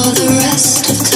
all the rest of